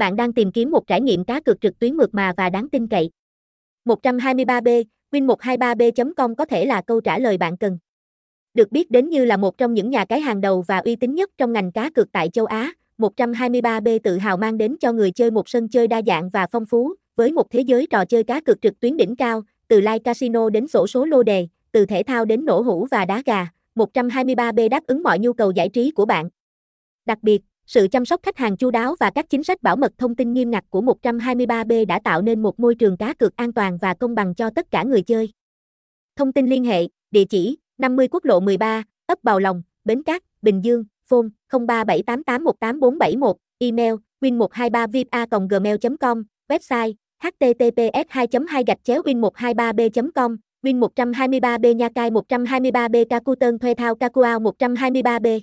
Bạn đang tìm kiếm một trải nghiệm cá cược trực tuyến mượt mà và đáng tin cậy. 123B, win123b.com có thể là câu trả lời bạn cần. Được biết đến như là một trong những nhà cái hàng đầu và uy tín nhất trong ngành cá cược tại châu Á, 123B tự hào mang đến cho người chơi một sân chơi đa dạng và phong phú, với một thế giới trò chơi cá cược trực tuyến đỉnh cao, từ live casino đến sổ số lô đề, từ thể thao đến nổ hũ và đá gà, 123B đáp ứng mọi nhu cầu giải trí của bạn. Đặc biệt, sự chăm sóc khách hàng chu đáo và các chính sách bảo mật thông tin nghiêm ngặt của 123B đã tạo nên một môi trường cá cược an toàn và công bằng cho tất cả người chơi. Thông tin liên hệ, địa chỉ 50 quốc lộ 13, ấp Bào Lòng, Bến Cát, Bình Dương, phone 0378818471, email win123vipa.gmail.com, website https 2 2 gạch chéo win123b com win 123b nha cai 123b cacuton thuê thao kakuao 123b